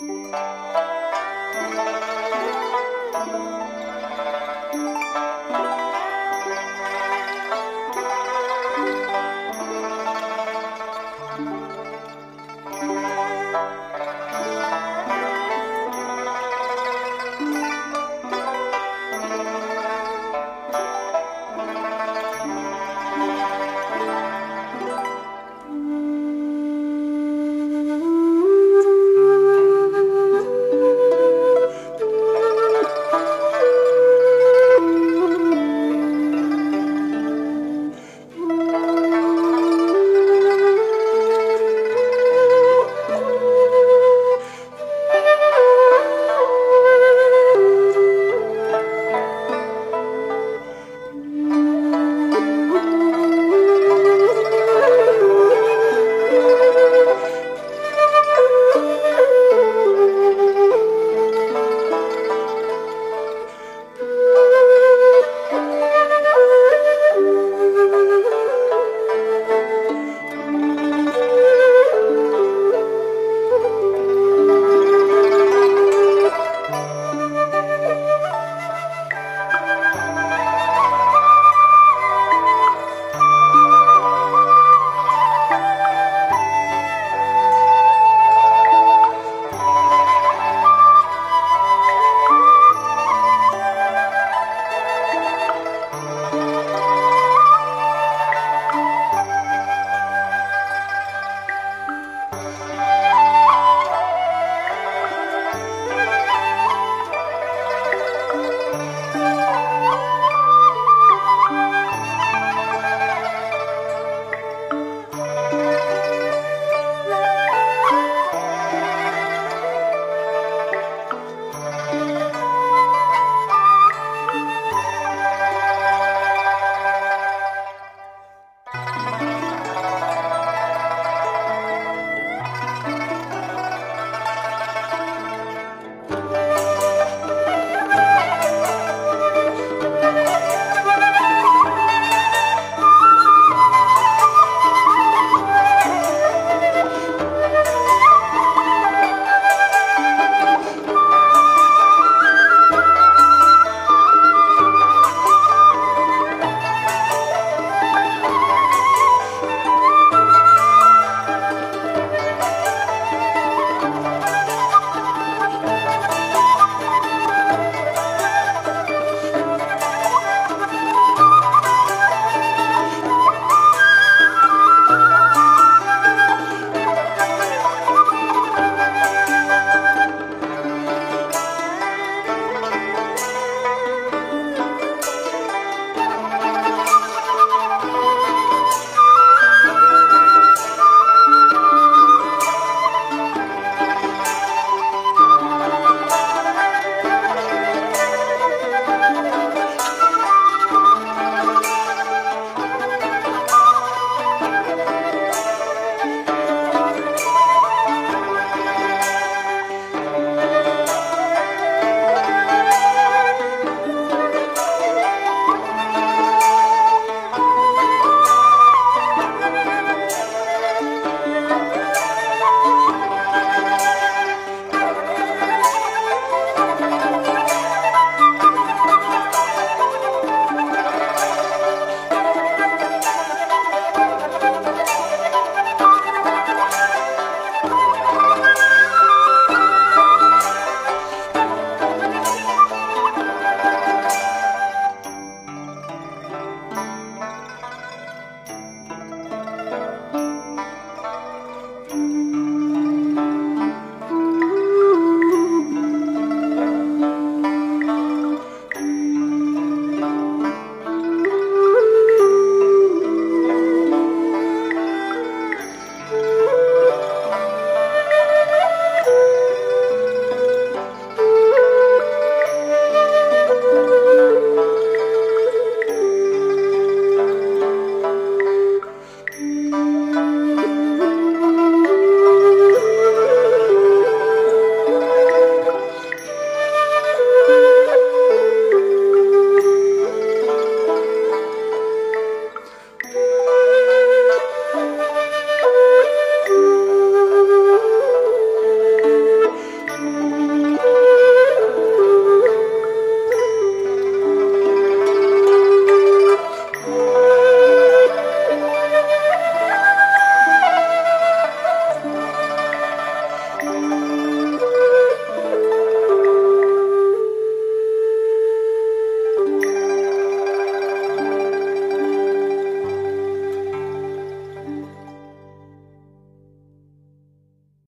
Música Música